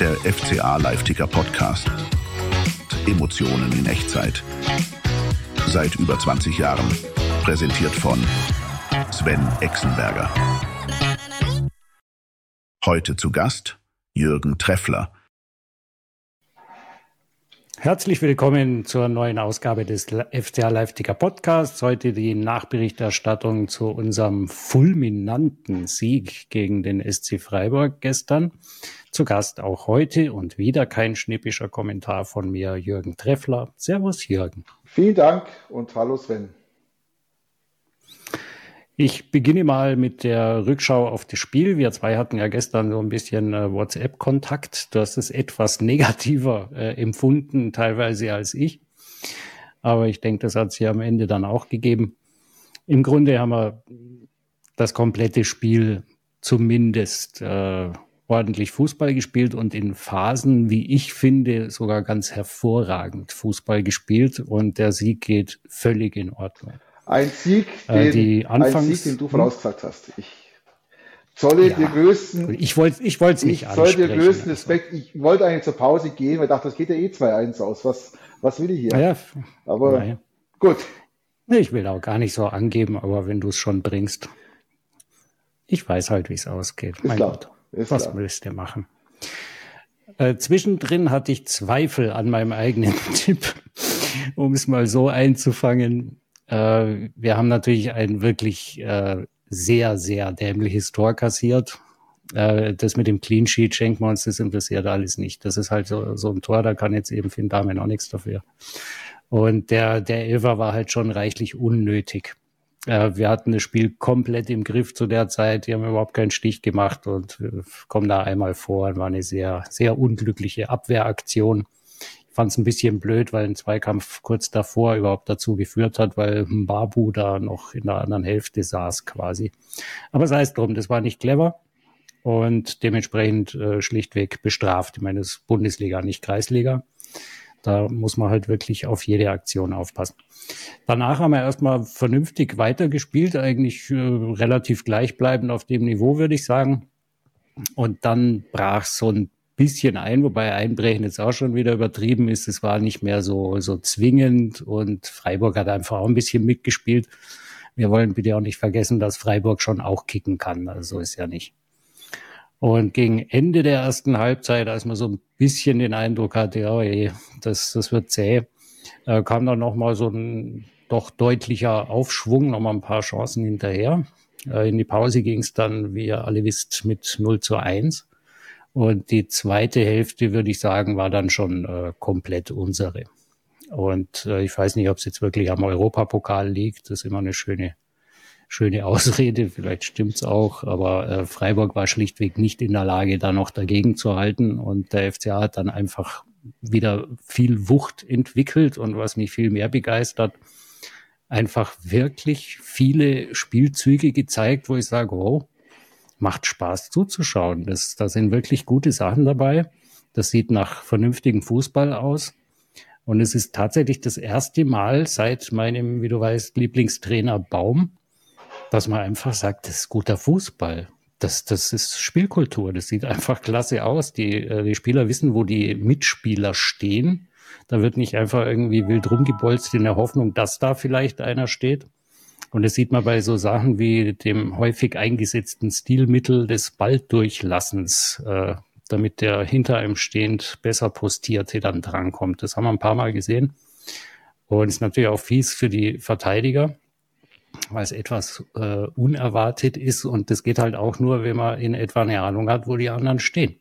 Der FCA Live-Ticker Podcast. Emotionen in Echtzeit. Seit über 20 Jahren. Präsentiert von Sven Exenberger. Heute zu Gast Jürgen Treffler. Herzlich willkommen zur neuen Ausgabe des FCA Live-Ticker Podcasts. Heute die Nachberichterstattung zu unserem fulminanten Sieg gegen den SC Freiburg gestern. Zu Gast auch heute und wieder kein schnippischer Kommentar von mir, Jürgen Treffler. Servus, Jürgen. Vielen Dank und hallo, Sven. Ich beginne mal mit der Rückschau auf das Spiel. Wir zwei hatten ja gestern so ein bisschen äh, WhatsApp-Kontakt. Du hast es etwas negativer äh, empfunden, teilweise als ich. Aber ich denke, das hat sich am Ende dann auch gegeben. Im Grunde haben wir das komplette Spiel zumindest äh, ordentlich Fußball gespielt und in Phasen, wie ich finde, sogar ganz hervorragend Fußball gespielt. Und der Sieg geht völlig in Ordnung. Ein Sieg, äh, den, äh, Anfangs, ein Sieg, den du vorausgesagt hast. Ich zolle ja, dir größten. Ich wollte ich es nicht Ich zolle dir größten also. Respekt. Also. Ich wollte eigentlich zur Pause gehen, weil ich dachte, das geht ja eh 2-1 aus. Was, was will ich hier? Ja, aber ja. gut. Ich will auch gar nicht so angeben, aber wenn du es schon bringst. Ich weiß halt, wie es ausgeht. Ist mein klar. Gott, Ist was klar. willst du machen? Äh, zwischendrin hatte ich Zweifel an meinem eigenen Tipp, um es mal so einzufangen. Äh, wir haben natürlich ein wirklich äh, sehr, sehr dämliches Tor kassiert. Äh, das mit dem Clean Sheet schenken wir uns, das interessiert alles nicht. Das ist halt so, so ein Tor, da kann jetzt eben Finn Damen auch nichts dafür. Und der, der Elfer war halt schon reichlich unnötig. Äh, wir hatten das Spiel komplett im Griff zu der Zeit. Die haben überhaupt keinen Stich gemacht und kommen da einmal vor. War eine sehr, sehr unglückliche Abwehraktion fand es ein bisschen blöd, weil ein Zweikampf kurz davor überhaupt dazu geführt hat, weil Mbabu da noch in der anderen Hälfte saß quasi. Aber sei es drum, das war nicht clever und dementsprechend äh, schlichtweg bestraft. Ich meine, das ist Bundesliga, nicht Kreisliga. Da muss man halt wirklich auf jede Aktion aufpassen. Danach haben wir erstmal vernünftig weitergespielt, eigentlich äh, relativ gleichbleibend auf dem Niveau, würde ich sagen. Und dann brach so ein bisschen ein, wobei Einbrechen jetzt auch schon wieder übertrieben ist. Es war nicht mehr so, so zwingend und Freiburg hat einfach auch ein bisschen mitgespielt. Wir wollen bitte auch nicht vergessen, dass Freiburg schon auch kicken kann. Also so ist ja nicht. Und gegen Ende der ersten Halbzeit, als man so ein bisschen den Eindruck hatte, ja, ey, das, das wird zäh, äh, kam dann nochmal so ein doch deutlicher Aufschwung, nochmal ein paar Chancen hinterher. Äh, in die Pause ging es dann, wie ihr alle wisst, mit 0 zu 1. Und die zweite Hälfte, würde ich sagen, war dann schon äh, komplett unsere. Und äh, ich weiß nicht, ob es jetzt wirklich am Europapokal liegt. Das ist immer eine schöne, schöne Ausrede. Vielleicht stimmt's auch. Aber äh, Freiburg war schlichtweg nicht in der Lage, da noch dagegen zu halten. Und der FCA hat dann einfach wieder viel Wucht entwickelt. Und was mich viel mehr begeistert, einfach wirklich viele Spielzüge gezeigt, wo ich sage, oh, macht Spaß zuzuschauen. Das, da sind wirklich gute Sachen dabei. Das sieht nach vernünftigem Fußball aus. Und es ist tatsächlich das erste Mal seit meinem, wie du weißt, Lieblingstrainer Baum, dass man einfach sagt, das ist guter Fußball. Das, das ist Spielkultur. Das sieht einfach klasse aus. Die, äh, die Spieler wissen, wo die Mitspieler stehen. Da wird nicht einfach irgendwie wild rumgebolzt in der Hoffnung, dass da vielleicht einer steht, und das sieht man bei so Sachen wie dem häufig eingesetzten Stilmittel des Balldurchlassens, äh, damit der hinter einem stehend besser postierte dann drankommt. Das haben wir ein paar Mal gesehen. Und ist natürlich auch fies für die Verteidiger, weil es etwas äh, unerwartet ist. Und das geht halt auch nur, wenn man in etwa eine Ahnung hat, wo die anderen stehen.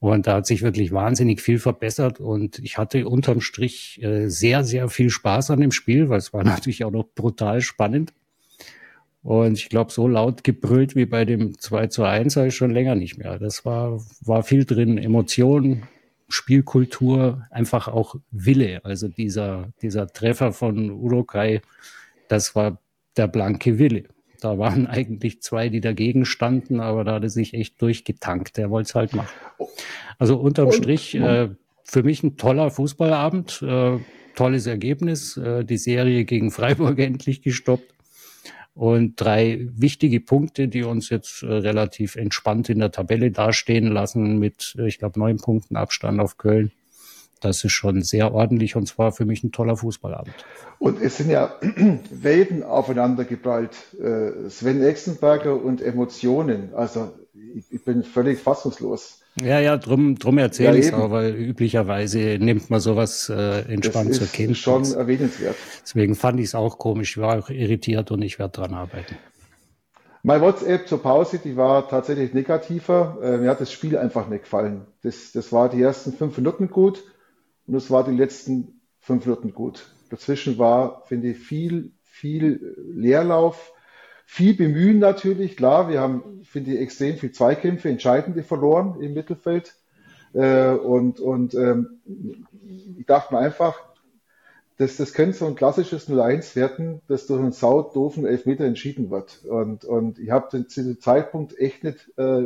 Und da hat sich wirklich wahnsinnig viel verbessert und ich hatte unterm Strich äh, sehr, sehr viel Spaß an dem Spiel, weil es war natürlich auch noch brutal spannend. Und ich glaube, so laut gebrüllt wie bei dem 2 zu 1 habe ich schon länger nicht mehr. Das war, war viel drin. Emotionen, Spielkultur, einfach auch Wille. Also dieser, dieser Treffer von Urukai, das war der blanke Wille. Da waren eigentlich zwei, die dagegen standen, aber da hat er sich echt durchgetankt. Der wollte es halt machen. Also unterm Strich, äh, für mich ein toller Fußballabend, äh, tolles Ergebnis, äh, die Serie gegen Freiburg endlich gestoppt. und drei wichtige Punkte, die uns jetzt äh, relativ entspannt in der Tabelle dastehen lassen mit, äh, ich glaube, neun Punkten Abstand auf Köln. Das ist schon sehr ordentlich und zwar für mich ein toller Fußballabend. Und es sind ja Welten aufeinander geprallt. Äh, Sven Exenberger und Emotionen. Also ich bin völlig fassungslos. Ja, ja, drum, drum erzähle ja, ich es auch, weil üblicherweise nimmt man sowas äh, entspannt zur Kenntnis. schon erwähnenswert. Deswegen fand ich es auch komisch. Ich war auch irritiert und ich werde dran arbeiten. Mein WhatsApp zur Pause, die war tatsächlich negativer. Äh, mir hat das Spiel einfach nicht gefallen. Das, das war die ersten fünf Minuten gut und es war die letzten fünf Minuten gut. Dazwischen war, finde ich, viel, viel Leerlauf viel bemühen natürlich, klar. Wir haben, finde ich, extrem viel Zweikämpfe, entscheidende verloren im Mittelfeld. Äh, und und ähm, ich dachte mir einfach, das, das könnte so ein klassisches 0-1 werden, das durch einen saudoofen Elfmeter entschieden wird. Und, und ich habe zu dem Zeitpunkt echt nicht äh,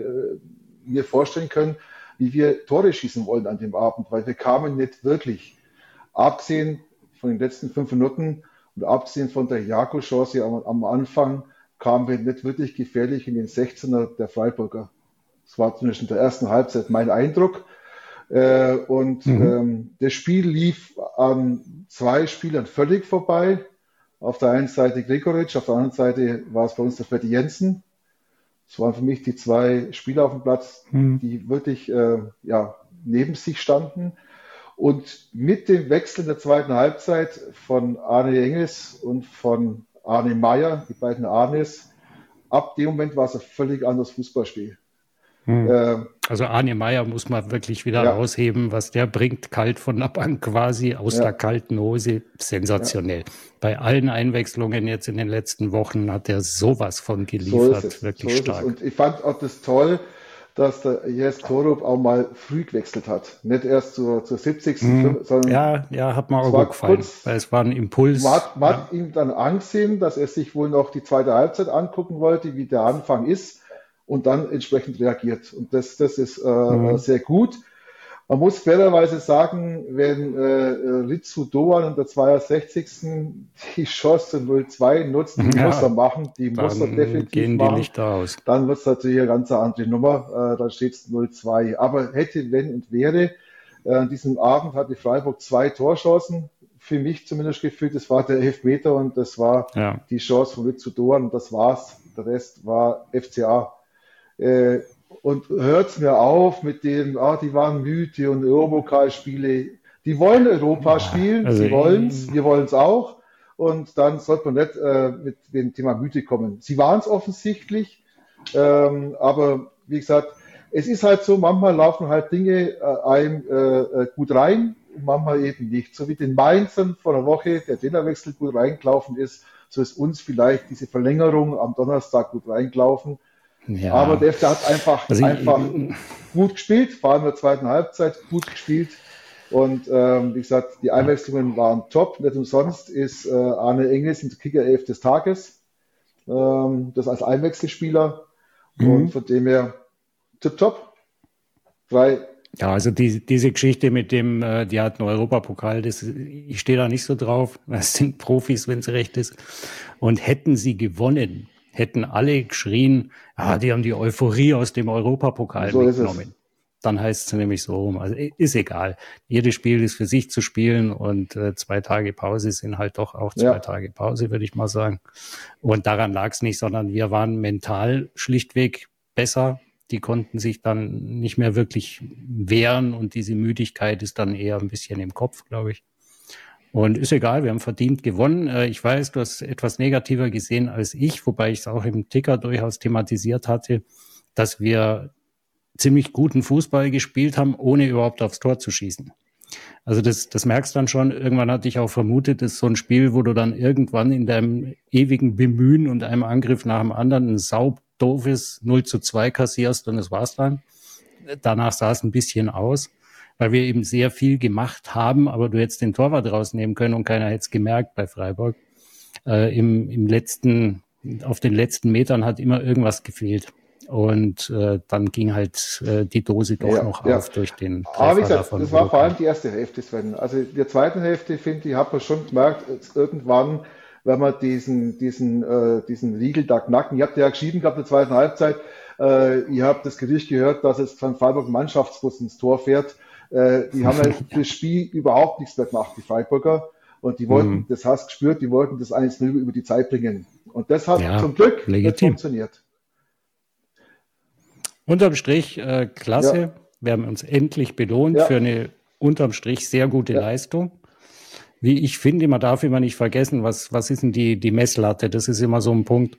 mir vorstellen können, wie wir Tore schießen wollen an dem Abend, weil wir kamen nicht wirklich. Abgesehen von den letzten fünf Minuten und abgesehen von der Jako-Chance am, am Anfang, kamen wir nicht wirklich gefährlich in den 16er der Freiburger. Das war zumindest in der ersten Halbzeit mein Eindruck. Äh, und mhm. ähm, das Spiel lief an zwei Spielern völlig vorbei. Auf der einen Seite Gregoritsch, auf der anderen Seite war es bei uns der Freddy Jensen. Das waren für mich die zwei Spieler auf dem Platz, mhm. die wirklich äh, ja, neben sich standen. Und mit dem Wechsel in der zweiten Halbzeit von Arne Engels und von Arne Meyer, die beiden Arnes. Ab dem Moment war es ein völlig anderes Fußballspiel. Hm. Also Arne Meyer muss man wirklich wieder ja. rausheben, was der bringt, kalt von der Bank quasi, aus ja. der kalten Hose, sensationell. Ja. Bei allen Einwechslungen jetzt in den letzten Wochen hat er sowas von geliefert, so wirklich so stark. Und ich fand auch das toll, dass der Jes Torup auch mal früh gewechselt hat. Nicht erst zur, zur 70. Mhm. sondern. Ja, ja, hat mir auch gut gefallen, kurz, weil es war ein Impuls. Man hat, man ja. ihm dann angesehen, dass er sich wohl noch die zweite Halbzeit angucken wollte, wie der Anfang ist und dann entsprechend reagiert. Und das, das ist äh, mhm. sehr gut. Man muss fairerweise sagen, wenn äh, Ritsu Doan in der 62. die Chance 0-2 nutzt, die ja, muss er machen, die muss er definitiv gehen machen. Die Lichter aus. Dann wird es natürlich eine ganz andere Nummer, äh, dann steht es 0-2. Aber hätte, wenn und wäre, äh, an diesem Abend hatte Freiburg zwei Torchancen, für mich zumindest gefühlt, das war der Elfmeter und das war ja. die Chance von Ritsu Doan und das war's. Der Rest war FCA. Äh, und hört mir auf mit dem, ah, die waren müde und Europokalspiele. Die wollen Europa spielen, also sie wollen es, wir wollen es auch. Und dann sollte man nicht äh, mit dem Thema Müde kommen. Sie waren es offensichtlich, ähm, aber wie gesagt, es ist halt so, manchmal laufen halt Dinge äh, einem äh, äh gut rein und manchmal eben nicht. So wie den Mainzern vor einer Woche der Trainerwechsel gut reingelaufen ist, so ist uns vielleicht diese Verlängerung am Donnerstag gut reingelaufen. Ja. Aber der FC hat einfach, also einfach ich, gut gespielt, allem in der zweiten Halbzeit gut gespielt. Und ähm, wie gesagt, die Einwechslungen waren top. Nicht umsonst ist äh, Arne Engels in der Kicker 11 des Tages. Ähm, das als Einwechselspieler. Mhm. Und von dem her top. Drei. Ja, also die, diese Geschichte mit dem, äh, die hatten Europapokal, das, ich stehe da nicht so drauf. Das sind Profis, wenn es recht ist. Und hätten sie gewonnen, hätten alle geschrien, ah, die haben die Euphorie aus dem Europapokal so mitgenommen. Dann heißt es nämlich so rum. Also ist egal. Jedes Spiel ist für sich zu spielen und äh, zwei Tage Pause sind halt doch auch zwei ja. Tage Pause, würde ich mal sagen. Und daran lag es nicht, sondern wir waren mental schlichtweg besser. Die konnten sich dann nicht mehr wirklich wehren und diese Müdigkeit ist dann eher ein bisschen im Kopf, glaube ich. Und ist egal, wir haben verdient gewonnen. Äh, ich weiß, du hast etwas negativer gesehen als ich, wobei ich es auch im Ticker durchaus thematisiert hatte, dass wir ziemlich guten Fußball gespielt haben, ohne überhaupt aufs Tor zu schießen. Also das, das merkst dann schon. Irgendwann hatte ich auch vermutet, das ist so ein Spiel, wo du dann irgendwann in deinem ewigen Bemühen und einem Angriff nach dem anderen ein saubdoofes 0 zu 2 kassierst und das war's dann. Danach sah es ein bisschen aus weil wir eben sehr viel gemacht haben, aber du hättest den Torwart rausnehmen können und keiner hätte es gemerkt bei Freiburg. Äh, im, Im letzten, auf den letzten Metern hat immer irgendwas gefehlt. Und äh, dann ging halt äh, die Dose doch ja, noch ja. auf durch den Treffer Aber wie gesagt, das war vor allem die erste Hälfte, Sven. Also in der zweiten Hälfte, finde ich, hat man schon gemerkt, irgendwann wenn wir diesen, diesen, äh, diesen Riegel da knacken. Ihr habt ja geschrieben gehabt in der zweiten Halbzeit, äh, ihr habt das Gericht gehört, dass es von Freiburg Mannschaftsbus ins Tor fährt. Äh, die haben ja das Spiel überhaupt nichts mehr gemacht, die Freiburger. Und die wollten, mhm. das hast gespürt, die wollten das 1-0 über die Zeit bringen. Und das hat ja, zum Glück funktioniert. Unterm Strich, äh, klasse. Ja. Wir haben uns endlich belohnt ja. für eine unterm Strich sehr gute Leistung. Wie ich finde, man darf immer nicht vergessen, was, was ist denn die, die Messlatte? Das ist immer so ein Punkt.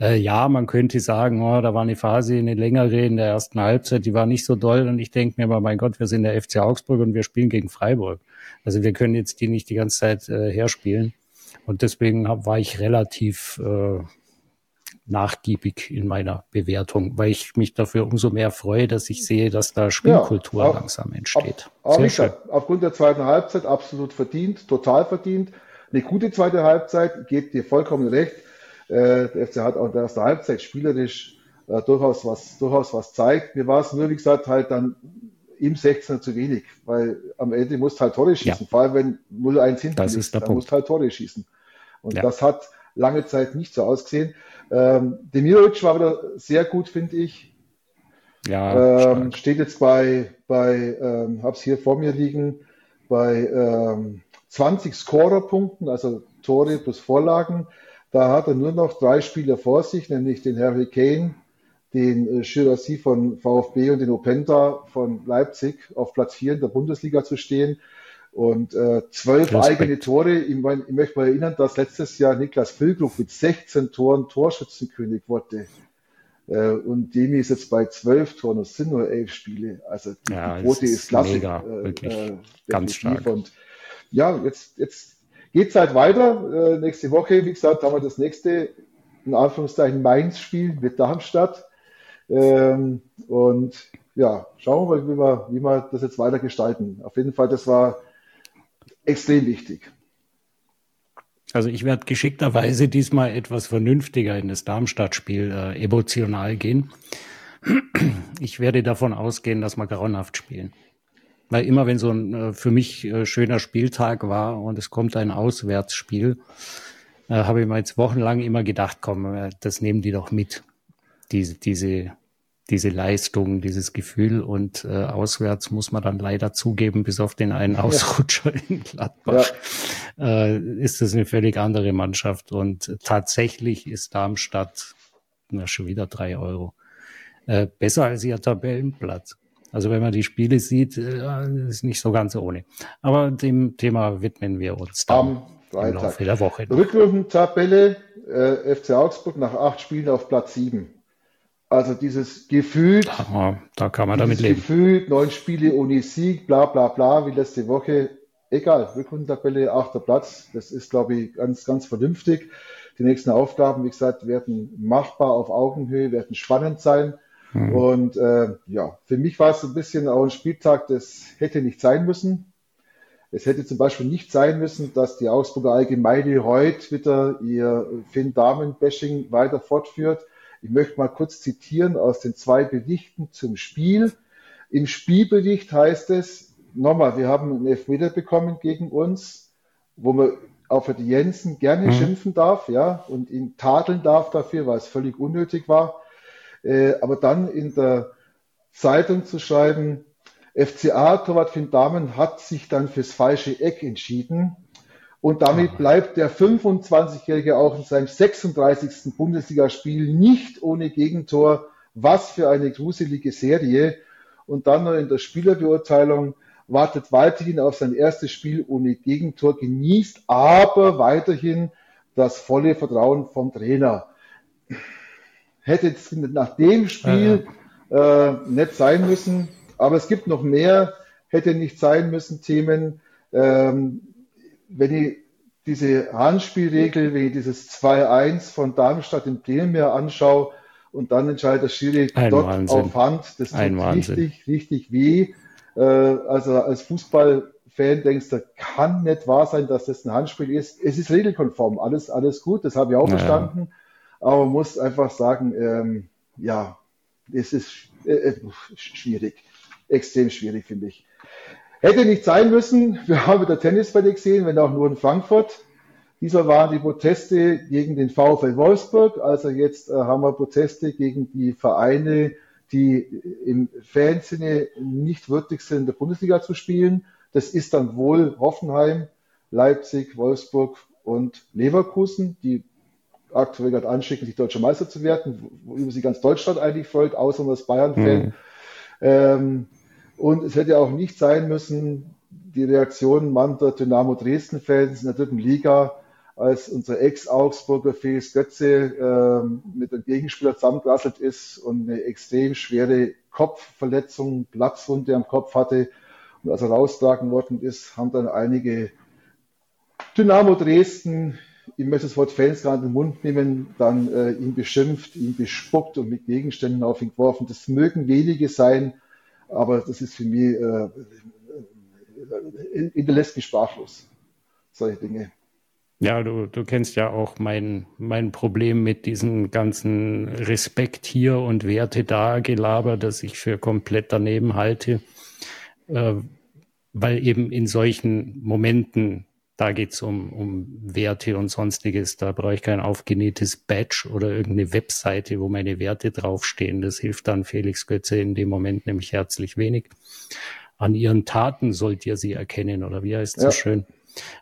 Äh, ja, man könnte sagen, oh, da war eine Phase, eine längere in der ersten Halbzeit, die war nicht so doll. Und ich denke mir immer, mein Gott, wir sind der FC Augsburg und wir spielen gegen Freiburg. Also wir können jetzt die nicht die ganze Zeit äh, herspielen. Und deswegen hab, war ich relativ äh, nachgiebig in meiner Bewertung, weil ich mich dafür umso mehr freue, dass ich sehe, dass da Spielkultur ja, auch, langsam entsteht. Auf, Sehr schön. aufgrund der zweiten Halbzeit absolut verdient, total verdient. Eine gute zweite Halbzeit, gebt dir vollkommen recht. Äh, der FC hat auch in der ersten Halbzeit spielerisch äh, durchaus was, durchaus was zeigt. Mir war es nur, wie gesagt, halt dann im 16er zu wenig, weil am Ende musst halt Tore schießen, ja. vor allem wenn 0-1 hinten das ist, dann musst halt Tore schießen. Und ja. das hat lange Zeit nicht so ausgesehen. Ähm, Demirovic war wieder sehr gut, finde ich. Ja, ähm, steht jetzt bei, bei ähm, habe es hier vor mir liegen, bei ähm, 20 Scorerpunkten, also Tore plus Vorlagen. Da hat er nur noch drei Spieler vor sich, nämlich den Harry Kane, den äh, Shirasi von VfB und den Openta von Leipzig auf Platz 4 in der Bundesliga zu stehen. Und äh, zwölf Respekt. eigene Tore. Ich, mein, ich möchte mal erinnern, dass letztes Jahr Niklas Füllkrug mit 16 Toren Torschützenkönig wurde. Äh, und Demi ist jetzt bei zwölf Toren. Das sind nur elf Spiele. Also die ja, Quote ist, ist klasse. Mega, äh, wirklich. Äh, Ganz stark. Und ja, jetzt, jetzt geht's halt weiter. Äh, nächste Woche, wie gesagt, haben wir das nächste, in Anführungszeichen, Mainz-Spiel mit Darmstadt. Ähm, und ja, schauen wir mal, wie wir, wie wir das jetzt weiter gestalten. Auf jeden Fall, das war extrem wichtig. Also ich werde geschickterweise diesmal etwas vernünftiger in das Darmstadt-Spiel äh, emotional gehen. Ich werde davon ausgehen, dass wir grauenhaft spielen. Weil immer wenn so ein äh, für mich äh, schöner Spieltag war und es kommt ein Auswärtsspiel, äh, habe ich mir jetzt wochenlang immer gedacht, komm, das nehmen die doch mit. Diese, diese diese Leistung, dieses Gefühl und äh, auswärts muss man dann leider zugeben, bis auf den einen Ausrutscher ja. in Gladbach, ja. äh, ist es eine völlig andere Mannschaft und tatsächlich ist Darmstadt, na schon wieder drei Euro, äh, besser als ihr Tabellenplatz. Also wenn man die Spiele sieht, äh, ist nicht so ganz ohne. Aber dem Thema widmen wir uns dann Am im Laufe der Woche. Rückrundentabelle äh, FC Augsburg nach acht Spielen auf Platz sieben. Also dieses Gefühl, da, da kann man damit leben. Gefühl, neun Spiele ohne Sieg, bla bla bla, wie letzte Woche. Egal, Rückrundentabelle, achter Platz. Das ist, glaube ich, ganz, ganz vernünftig. Die nächsten Aufgaben, wie gesagt, werden machbar auf Augenhöhe, werden spannend sein. Mhm. Und äh, ja, für mich war es ein bisschen auch ein Spieltag, das hätte nicht sein müssen. Es hätte zum Beispiel nicht sein müssen, dass die Augsburger Allgemeine heute wieder ihr Finn-Damen-Bashing weiter fortführt. Ich möchte mal kurz zitieren aus den zwei Berichten zum Spiel. Im Spielbericht heißt es, nochmal, wir haben einen Elfmeter bekommen gegen uns, wo man auf die Jensen gerne mhm. schimpfen darf, ja, und ihn tadeln darf dafür, weil es völlig unnötig war. Äh, aber dann in der Zeitung zu schreiben, FCA Torwart Finn Damen hat sich dann fürs falsche Eck entschieden. Und damit bleibt der 25-Jährige auch in seinem 36. Bundesligaspiel nicht ohne Gegentor. Was für eine gruselige Serie. Und dann noch in der Spielerbeurteilung wartet weiterhin auf sein erstes Spiel ohne Gegentor, genießt aber weiterhin das volle Vertrauen vom Trainer. Hätte jetzt nach dem Spiel äh, nicht sein müssen, aber es gibt noch mehr, hätte nicht sein müssen, Themen. Ähm, wenn ich diese Handspielregel, wenn ich dieses 2-1 von Darmstadt im Plenum mir anschaue und dann entscheidet der Schiri Ein dort Wahnsinn. auf Hand, das tut Ein richtig, richtig weh. Äh, also als Fußballfan denkst du, kann nicht wahr sein, dass das ein Handspiel ist. Es ist regelkonform, alles, alles gut, das habe ich auch naja. verstanden. Aber man muss einfach sagen, ähm, ja, es ist äh, äh schwierig, extrem schwierig, finde ich. Hätte nicht sein müssen. Wir haben wieder Tennisbälle gesehen, wenn auch nur in Frankfurt. Diesmal waren die Proteste gegen den VfL Wolfsburg, also jetzt äh, haben wir Proteste gegen die Vereine, die im Fansinne nicht würdig sind, in der Bundesliga zu spielen. Das ist dann wohl Hoffenheim, Leipzig, Wolfsburg und Leverkusen, die aktuell gerade anschicken, sich deutscher Meister zu werden, worüber sich ganz Deutschland eigentlich freut, außer das Bayern-Fan. Mhm. Ähm, und es hätte auch nicht sein müssen, die Reaktion mancher Dynamo Dresden-Fans in der dritten Liga, als unser Ex-Augsburger Felix Götze ähm, mit einem Gegenspieler zusammengerasselt ist und eine extrem schwere Kopfverletzung, Platzwunde am Kopf hatte. Und als er raustragen worden ist, haben dann einige Dynamo Dresden, ich möchte das Wort Fans gerade in den Mund nehmen, dann äh, ihn beschimpft, ihn bespuckt und mit Gegenständen auf ihn geworfen. Das mögen wenige sein, aber das ist für mich äh, hinterlässt mich sprachlos. Solche Dinge. Ja, du, du kennst ja auch mein, mein Problem mit diesem ganzen Respekt hier und Werte da Gelaber, das ich für komplett daneben halte, äh, weil eben in solchen Momenten, da geht's um, um Werte und sonstiges, da brauche ich kein aufgenähtes Badge oder irgendeine Webseite, wo meine Werte draufstehen. Das hilft dann Felix Götze in dem Moment nämlich herzlich wenig. An ihren Taten sollt ihr sie erkennen, oder wie heißt es ja. so schön?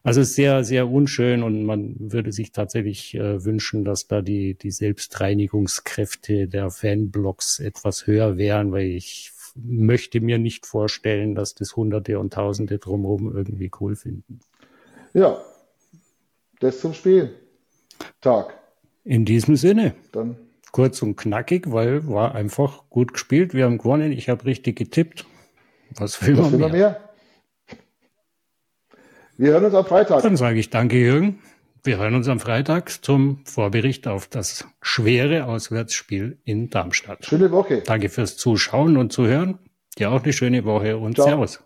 Also sehr, sehr unschön und man würde sich tatsächlich äh, wünschen, dass da die, die Selbstreinigungskräfte der Fanblogs etwas höher wären, weil ich möchte mir nicht vorstellen, dass das Hunderte und Tausende drumherum irgendwie cool finden. Ja, das zum Spiel. Tag. In diesem Sinne. Dann. Kurz und knackig, weil war einfach gut gespielt. Wir haben gewonnen. Ich habe richtig getippt. Was will, Was man, will mehr? man mehr? Wir hören uns am Freitag. Dann sage ich danke, Jürgen. Wir hören uns am Freitag zum Vorbericht auf das schwere Auswärtsspiel in Darmstadt. Schöne Woche. Danke fürs Zuschauen und Zuhören. Dir auch eine schöne Woche und Ciao. Servus.